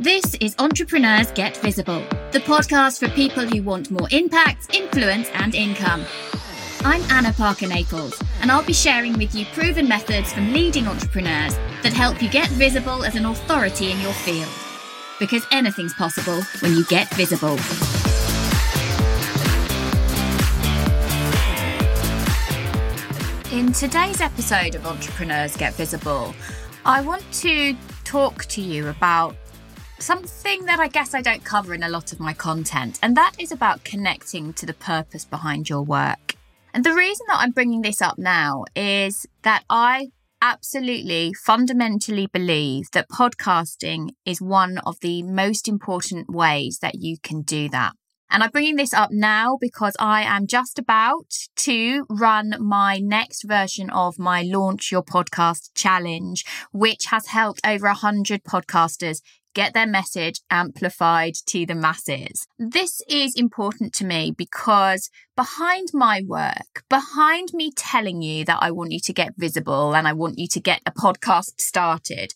This is Entrepreneurs Get Visible, the podcast for people who want more impact, influence, and income. I'm Anna Parker Naples, and I'll be sharing with you proven methods from leading entrepreneurs that help you get visible as an authority in your field. Because anything's possible when you get visible. In today's episode of Entrepreneurs Get Visible, I want to talk to you about something that I guess I don't cover in a lot of my content, and that is about connecting to the purpose behind your work. And the reason that I'm bringing this up now is that I absolutely fundamentally believe that podcasting is one of the most important ways that you can do that. And I'm bringing this up now because I am just about to run my next version of my Launch Your Podcast Challenge, which has helped over 100 podcasters get their message amplified to the masses. This is important to me because behind my work, behind me telling you that I want you to get visible and I want you to get a podcast started,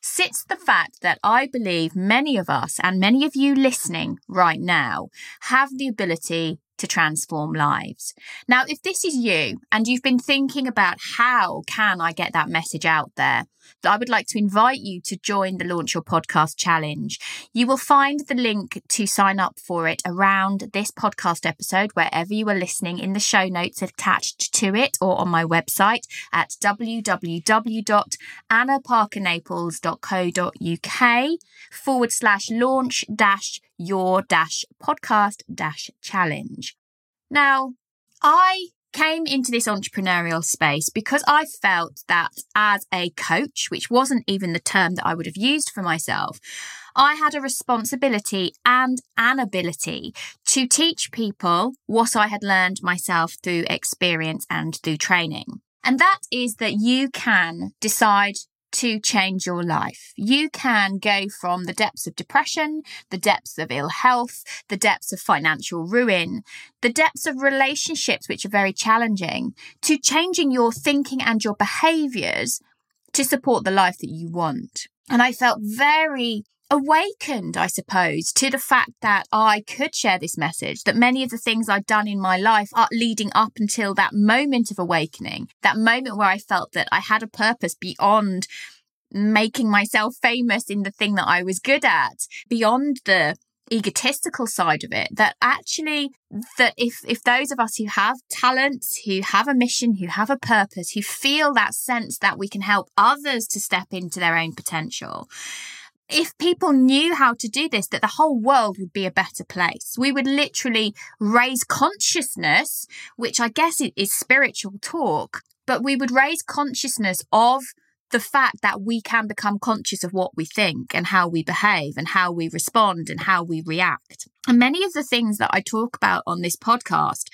sits the fact that I believe many of us and many of you listening right now have the ability to transform lives. Now, if this is you and you've been thinking about how can I get that message out there, I would like to invite you to join the Launch Your Podcast Challenge. You will find the link to sign up for it around this podcast episode, wherever you are listening, in the show notes attached to it or on my website at www.annaparkernaples.co.uk forward slash launch dash your dash podcast dash challenge. Now, I came into this entrepreneurial space because I felt that as a coach, which wasn't even the term that I would have used for myself, I had a responsibility and an ability to teach people what I had learned myself through experience and through training. And that is that you can decide to change your life. You can go from the depths of depression, the depths of ill health, the depths of financial ruin, the depths of relationships, which are very challenging, to changing your thinking and your behaviors to support the life that you want. And I felt very awakened, I suppose, to the fact that I could share this message, that many of the things I'd done in my life are leading up until that moment of awakening, that moment where I felt that I had a purpose beyond making myself famous in the thing that I was good at, beyond the egotistical side of it that actually that if if those of us who have talents who have a mission who have a purpose who feel that sense that we can help others to step into their own potential if people knew how to do this, that the whole world would be a better place. We would literally raise consciousness, which I guess is spiritual talk, but we would raise consciousness of the fact that we can become conscious of what we think and how we behave and how we respond and how we react. And many of the things that I talk about on this podcast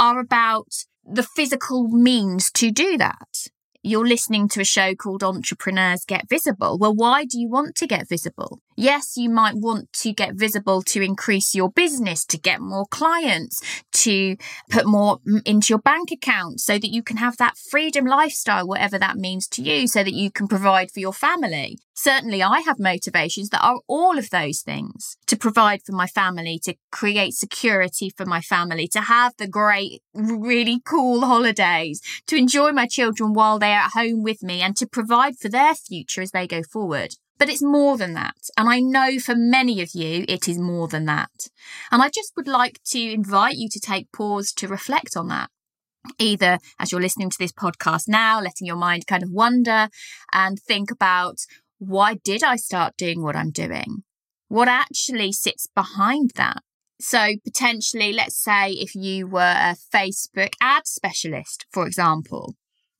are about the physical means to do that you're listening to a show called Entrepreneurs Get Visible. Well, why do you want to get visible? Yes, you might want to get visible to increase your business, to get more clients, to put more into your bank account so that you can have that freedom lifestyle, whatever that means to you, so that you can provide for your family. Certainly, I have motivations that are all of those things to provide for my family, to create security for my family, to have the great, really cool holidays, to enjoy my children while they're at home with me, and to provide for their future as they go forward. But it's more than that. And I know for many of you, it is more than that. And I just would like to invite you to take pause to reflect on that. Either as you're listening to this podcast now, letting your mind kind of wander and think about why did I start doing what I'm doing? What actually sits behind that? So, potentially, let's say if you were a Facebook ad specialist, for example,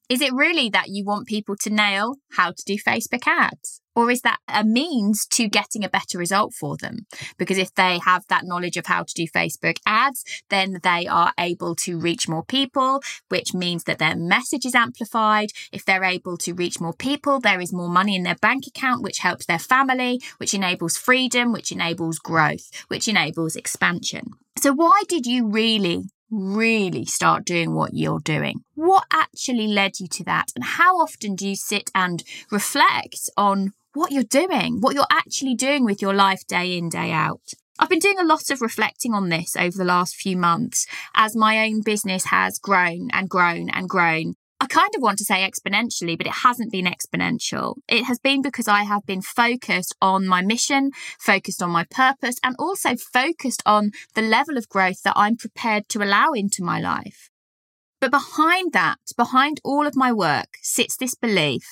is it really that you want people to nail how to do Facebook ads? Or is that a means to getting a better result for them? Because if they have that knowledge of how to do Facebook ads, then they are able to reach more people, which means that their message is amplified. If they're able to reach more people, there is more money in their bank account, which helps their family, which enables freedom, which enables growth, which enables expansion. So why did you really really start doing what you're doing? What actually led you to that? And how often do you sit and reflect on what you're doing, what you're actually doing with your life day in, day out. I've been doing a lot of reflecting on this over the last few months as my own business has grown and grown and grown. I kind of want to say exponentially, but it hasn't been exponential. It has been because I have been focused on my mission, focused on my purpose, and also focused on the level of growth that I'm prepared to allow into my life. But behind that, behind all of my work, sits this belief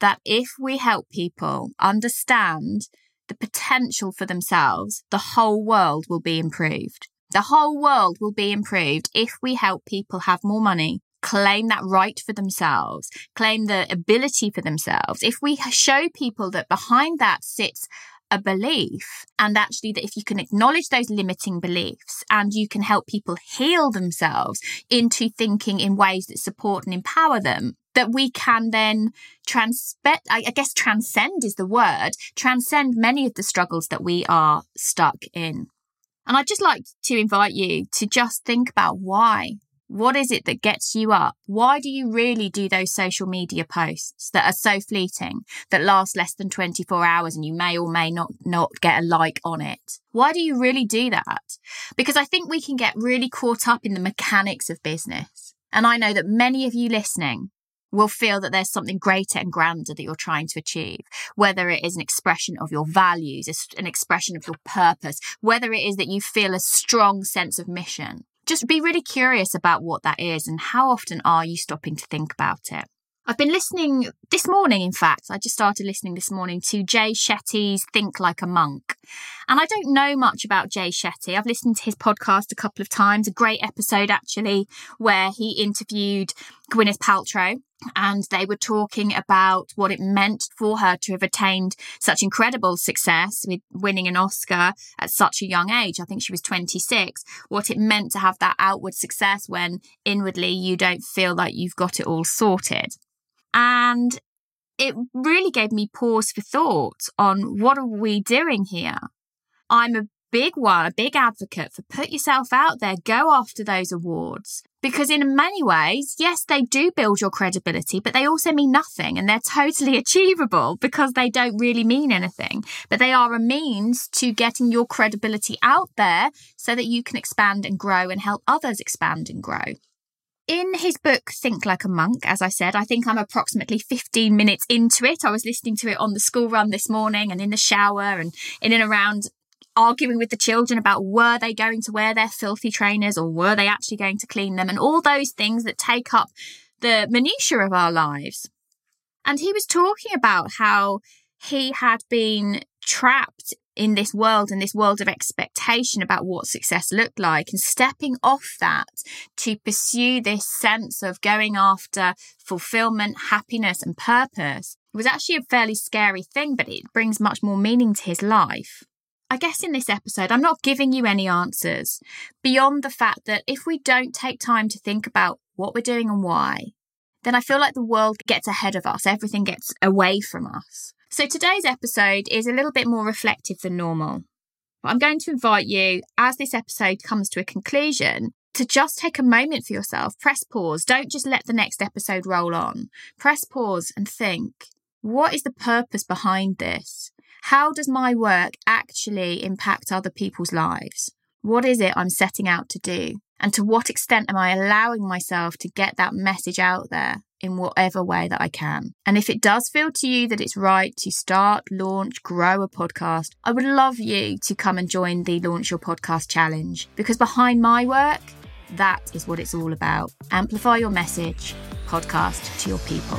that if we help people understand the potential for themselves, the whole world will be improved. The whole world will be improved if we help people have more money, claim that right for themselves, claim the ability for themselves. If we show people that behind that sits a belief and actually that if you can acknowledge those limiting beliefs and you can help people heal themselves into thinking in ways that support and empower them that we can then trans I guess transcend is the word, transcend many of the struggles that we are stuck in. And I'd just like to invite you to just think about why. What is it that gets you up? Why do you really do those social media posts that are so fleeting, that last less than 24 hours and you may or may not, not get a like on it? Why do you really do that? Because I think we can get really caught up in the mechanics of business. And I know that many of you listening will feel that there's something greater and grander that you're trying to achieve, whether it is an expression of your values, an expression of your purpose, whether it is that you feel a strong sense of mission. Just be really curious about what that is and how often are you stopping to think about it. I've been listening this morning, in fact, I just started listening this morning to Jay Shetty's Think Like a Monk. And I don't know much about Jay Shetty. I've listened to his podcast a couple of times, a great episode actually, where he interviewed Gwyneth Paltrow and they were talking about what it meant for her to have attained such incredible success with winning an Oscar at such a young age. I think she was 26. What it meant to have that outward success when inwardly you don't feel like you've got it all sorted. And it really gave me pause for thought on what are we doing here? I'm a big one, a big advocate for put yourself out there, go after those awards. Because in many ways, yes, they do build your credibility, but they also mean nothing and they're totally achievable because they don't really mean anything. But they are a means to getting your credibility out there so that you can expand and grow and help others expand and grow. In his book, Think Like a Monk, as I said, I think I'm approximately 15 minutes into it. I was listening to it on the school run this morning and in the shower and in and around arguing with the children about were they going to wear their filthy trainers or were they actually going to clean them and all those things that take up the minutiae of our lives. And he was talking about how he had been trapped in this world and this world of expectation about what success looked like and stepping off that to pursue this sense of going after fulfillment, happiness and purpose was actually a fairly scary thing, but it brings much more meaning to his life. I guess in this episode, I'm not giving you any answers beyond the fact that if we don't take time to think about what we're doing and why, then I feel like the world gets ahead of us. Everything gets away from us. So today's episode is a little bit more reflective than normal. But I'm going to invite you, as this episode comes to a conclusion, to just take a moment for yourself. Press pause. Don't just let the next episode roll on. Press pause and think what is the purpose behind this? How does my work actually impact other people's lives? What is it I'm setting out to do? And to what extent am I allowing myself to get that message out there in whatever way that I can? And if it does feel to you that it's right to start, launch, grow a podcast, I would love you to come and join the Launch Your Podcast Challenge because behind my work, that is what it's all about. Amplify your message, podcast to your people.